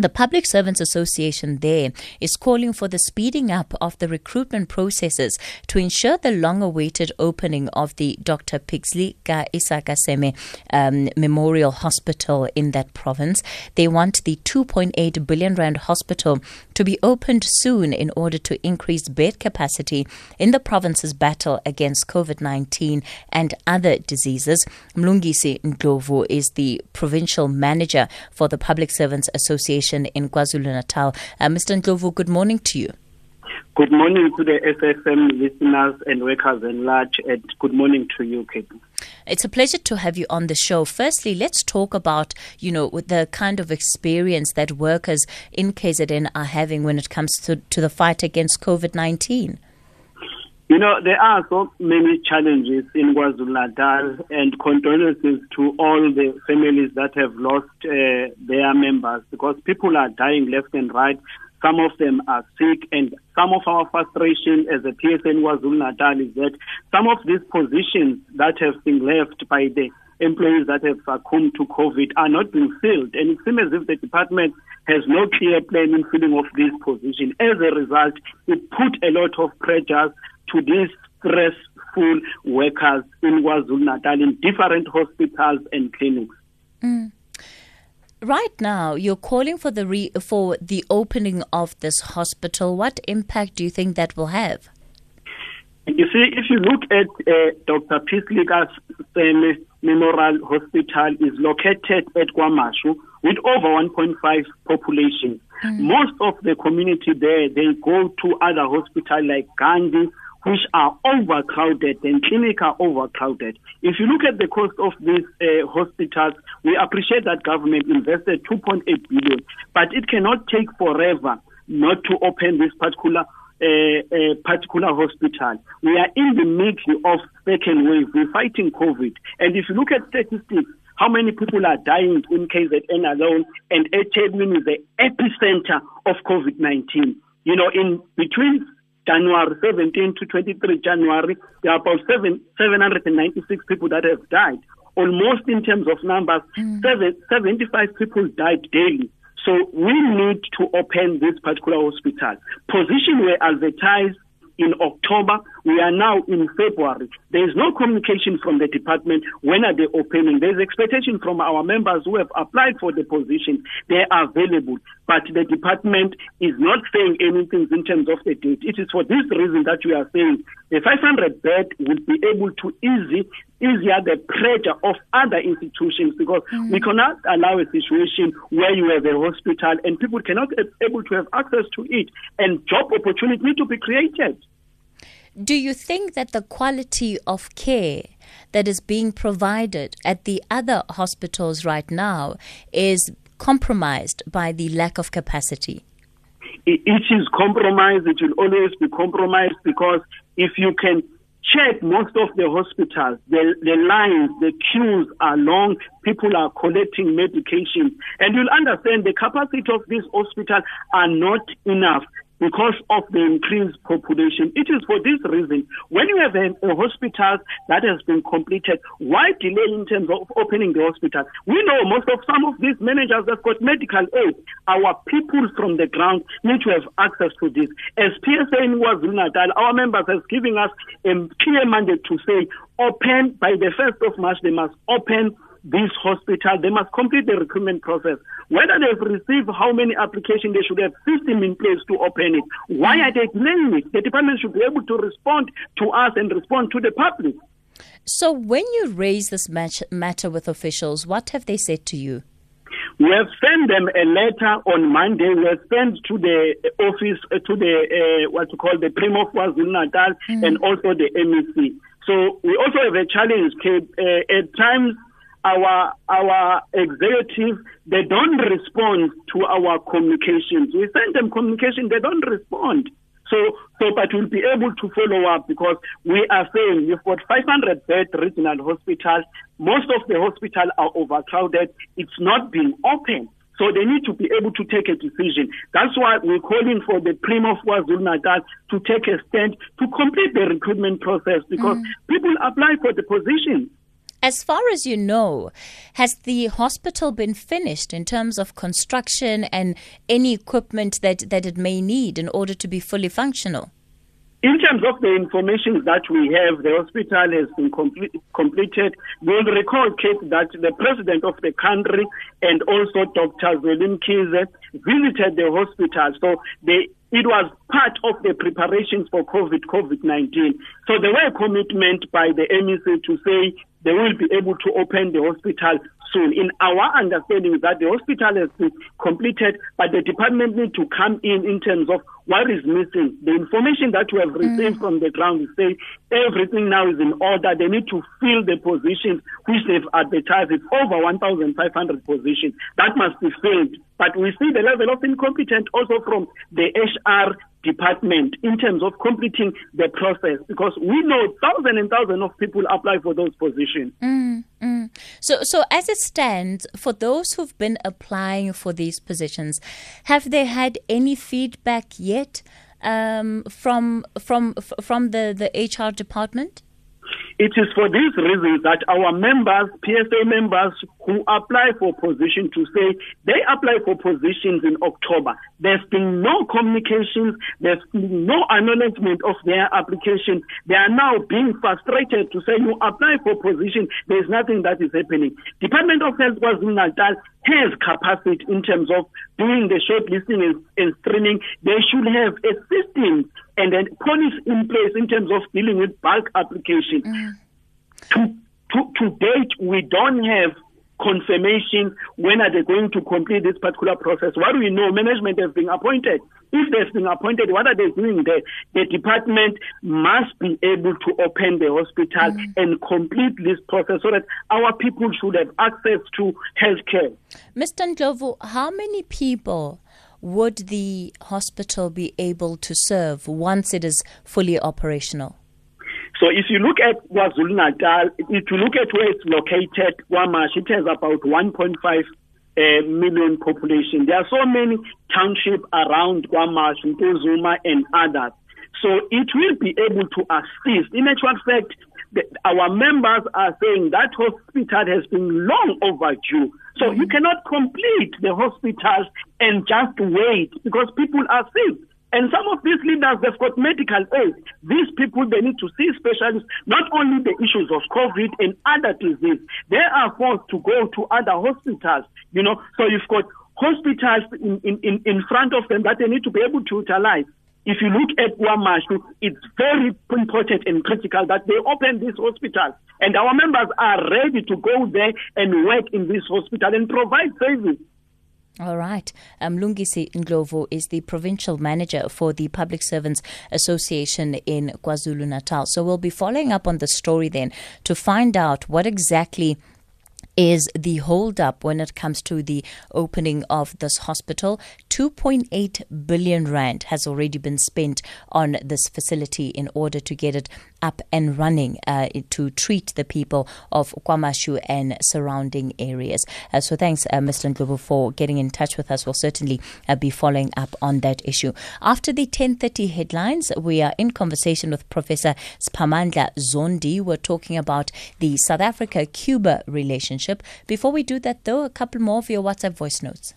The Public Servants Association there is calling for the speeding up of the recruitment processes to ensure the long awaited opening of the Dr. Pixley Ka Isaka Seme um, Memorial Hospital in that province. They want the 2.8 billion rand hospital to be opened soon in order to increase bed capacity in the province's battle against COVID 19 and other diseases. Mlungisi Ndlovu is the provincial manager for the Public Servants Association in KwaZulu Natal. Uh, Mr. Ndlovu, good morning to you. Good morning to the SFM listeners and workers in large, and good morning to you, Kate. It's a pleasure to have you on the show. Firstly, let's talk about, you know, the kind of experience that workers in KZN are having when it comes to, to the fight against COVID 19. You know, there are so many challenges in KwaZulu Natal, and condolences to all the families that have lost uh, their members because people are dying left and right. Some of them are sick, and some of our frustration as a PSN KwaZulu Natal is that some of these positions that have been left by the employees that have succumbed to COVID are not being filled. And it seems as if the department has no clear plan in filling of this position. As a result, it put a lot of pressures to these stressful workers in KwaZulu Natal in different hospitals and clinics. Mm. Right now, you're calling for the re- for the opening of this hospital. What impact do you think that will have? You see, if you look at uh, Dr. Pislika's Memorial Hospital is located at KwaMashu with over 1.5 population. Mm. Most of the community there, they go to other hospitals like Gandhi, which are overcrowded and clinics are overcrowded. If you look at the cost of these uh, hospitals, we appreciate that government invested 2.8 billion, but it cannot take forever not to open this particular uh, uh, particular hospital. We are in the middle of second wave. We're fighting COVID, and if you look at statistics, how many people are dying in KZN alone, and eThekwini is the epicenter of COVID-19. You know, in between January 17 to 23 January, there are about seven, 796 people that have died. Almost in terms of numbers, mm. seven, 75 people died daily. So we need to open this particular hospital. Position were advertised in October. We are now in February. There is no communication from the department. When are they opening? There's expectation from our members who have applied for the position. They are available. But the department is not saying anything in terms of the date. It is for this reason that we are saying the 500 bed will be able to easy easier the pressure of other institutions because mm. we cannot allow a situation where you have a hospital and people cannot be able to have access to it and job opportunities need to be created. Do you think that the quality of care that is being provided at the other hospitals right now is compromised by the lack of capacity? It is compromised. It will always be compromised because if you can check most of the hospitals, the, the lines, the queues are long. People are collecting medication. And you'll understand the capacity of this hospital are not enough because of the increased population. It is for this reason. When you have a, a, hospital that has been completed, why delay in terms of opening the hospital? We know most of some of these managers have got medical aid. Our people from the ground need to have access to this. As PSA in Natal, our members has given us a clear mandate to say, open by the 1st of March, they must open this hospital, they must complete the recruitment process. Whether they've received how many applications, they should have system in place to open it. Why are they delaying it? The department should be able to respond to us and respond to the public. So, when you raise this matter with officials, what have they said to you? We have sent them a letter on Monday. We have sent to the office, uh, to the uh, what you call the Prim of KwaZulu Natal, mm-hmm. and also the MEC. So we also have a challenge. Uh, at times, our our executives they don't respond to our communications. We send them communication, they don't respond. So, so, but we'll be able to follow up because we are saying we've got 500 bed regional hospitals. Most of the hospitals are overcrowded. It's not being open. So they need to be able to take a decision. That's why we're calling for the Prim of KwaZulu Natal to take a stand to complete the recruitment process because mm. people apply for the position. As far as you know, has the hospital been finished in terms of construction and any equipment that, that it may need in order to be fully functional? In terms of the information that we have, the hospital has been complete, completed. You'll recall, Kate, that the president of the country and also Dr. Zweli Mkhize visited the hospital. So they, it was part of the preparations for COVID, COVID-19. So there were commitment by the MEC to say they will be able to open the hospital soon. In our understanding that the hospital has been completed, but the department need to come in in terms of what is missing. The information that we have received mm. from the ground is saying everything now is in order. They need to fill the positions which they've advertised. It's over 1,500 positions. That must be filled. But we see the level of incompetence also from the HR department in terms of completing the process because we know thousands and thousands of people apply for those positions. Mm, mm. So, so as it stands, for those who've been applying for these positions, have they had any feedback yet um, from from from the the HR department? It is for these reasons that our members, PSA members who apply for position to say they apply for positions in October. There's been no communications, there's been no acknowledgement of their application. They are now being frustrated to say you apply for position, there's nothing that is happening. Department of Health KwaZulu Natal has capacity in terms of doing the shortlisting and, and screening. They should have a system and then policy in place in terms of dealing with bulk application. Mm. To, to, to date, we don't have confirmation when are they going to complete this particular process. What do we know? Management has been appointed. If they've been appointed, what are they doing there? The department must be able to open the hospital mm. and complete this process so that our people should have access to healthcare. Mr. Ndlovu, how many people would the hospital be able to serve once it is fully operational? So if you look at KwaZulu Natal, if you look at where it's located, KwaMashu, it has about 1.5 uh, million population. There are so many townships around KwaMashu, Ntuzuma, and others. So it will be able to assist. In actual fact, the, our members are saying that hospital has been long overdue. So you cannot complete the hospitals and just wait because people are sick. And some of these leaders, they've got medical aid. These people, they need to see specialists, not only the issues of COVID and other diseases. They are forced to go to other hospitals, you know. So you've got hospitals in, in, in front of them that they need to be able to utilize. If you look at KwaMashu, it's very important and critical that they open this hospital. And our members are ready to go there and work in this hospital and provide service. All right. Um, Lungisi Ndlovu is the provincial manager for the Public Servants Association in KwaZulu Natal. So we'll be following up on the story then to find out what exactly is the holdup when it comes to the opening of this hospital. 2.8 billion rand has already been spent on this facility in order to get it up and running uh, to treat the people of KwaMashu and surrounding areas. Uh, so thanks, uh, Mr. Ndlovu, for getting in touch with us. We'll certainly uh, be following up on that issue. After the 10.30 headlines, we are in conversation with Professor Siphamandla Zondi. We're talking about the South Africa-Cuba relationship. Before we do that, though, a couple more of your WhatsApp voice notes.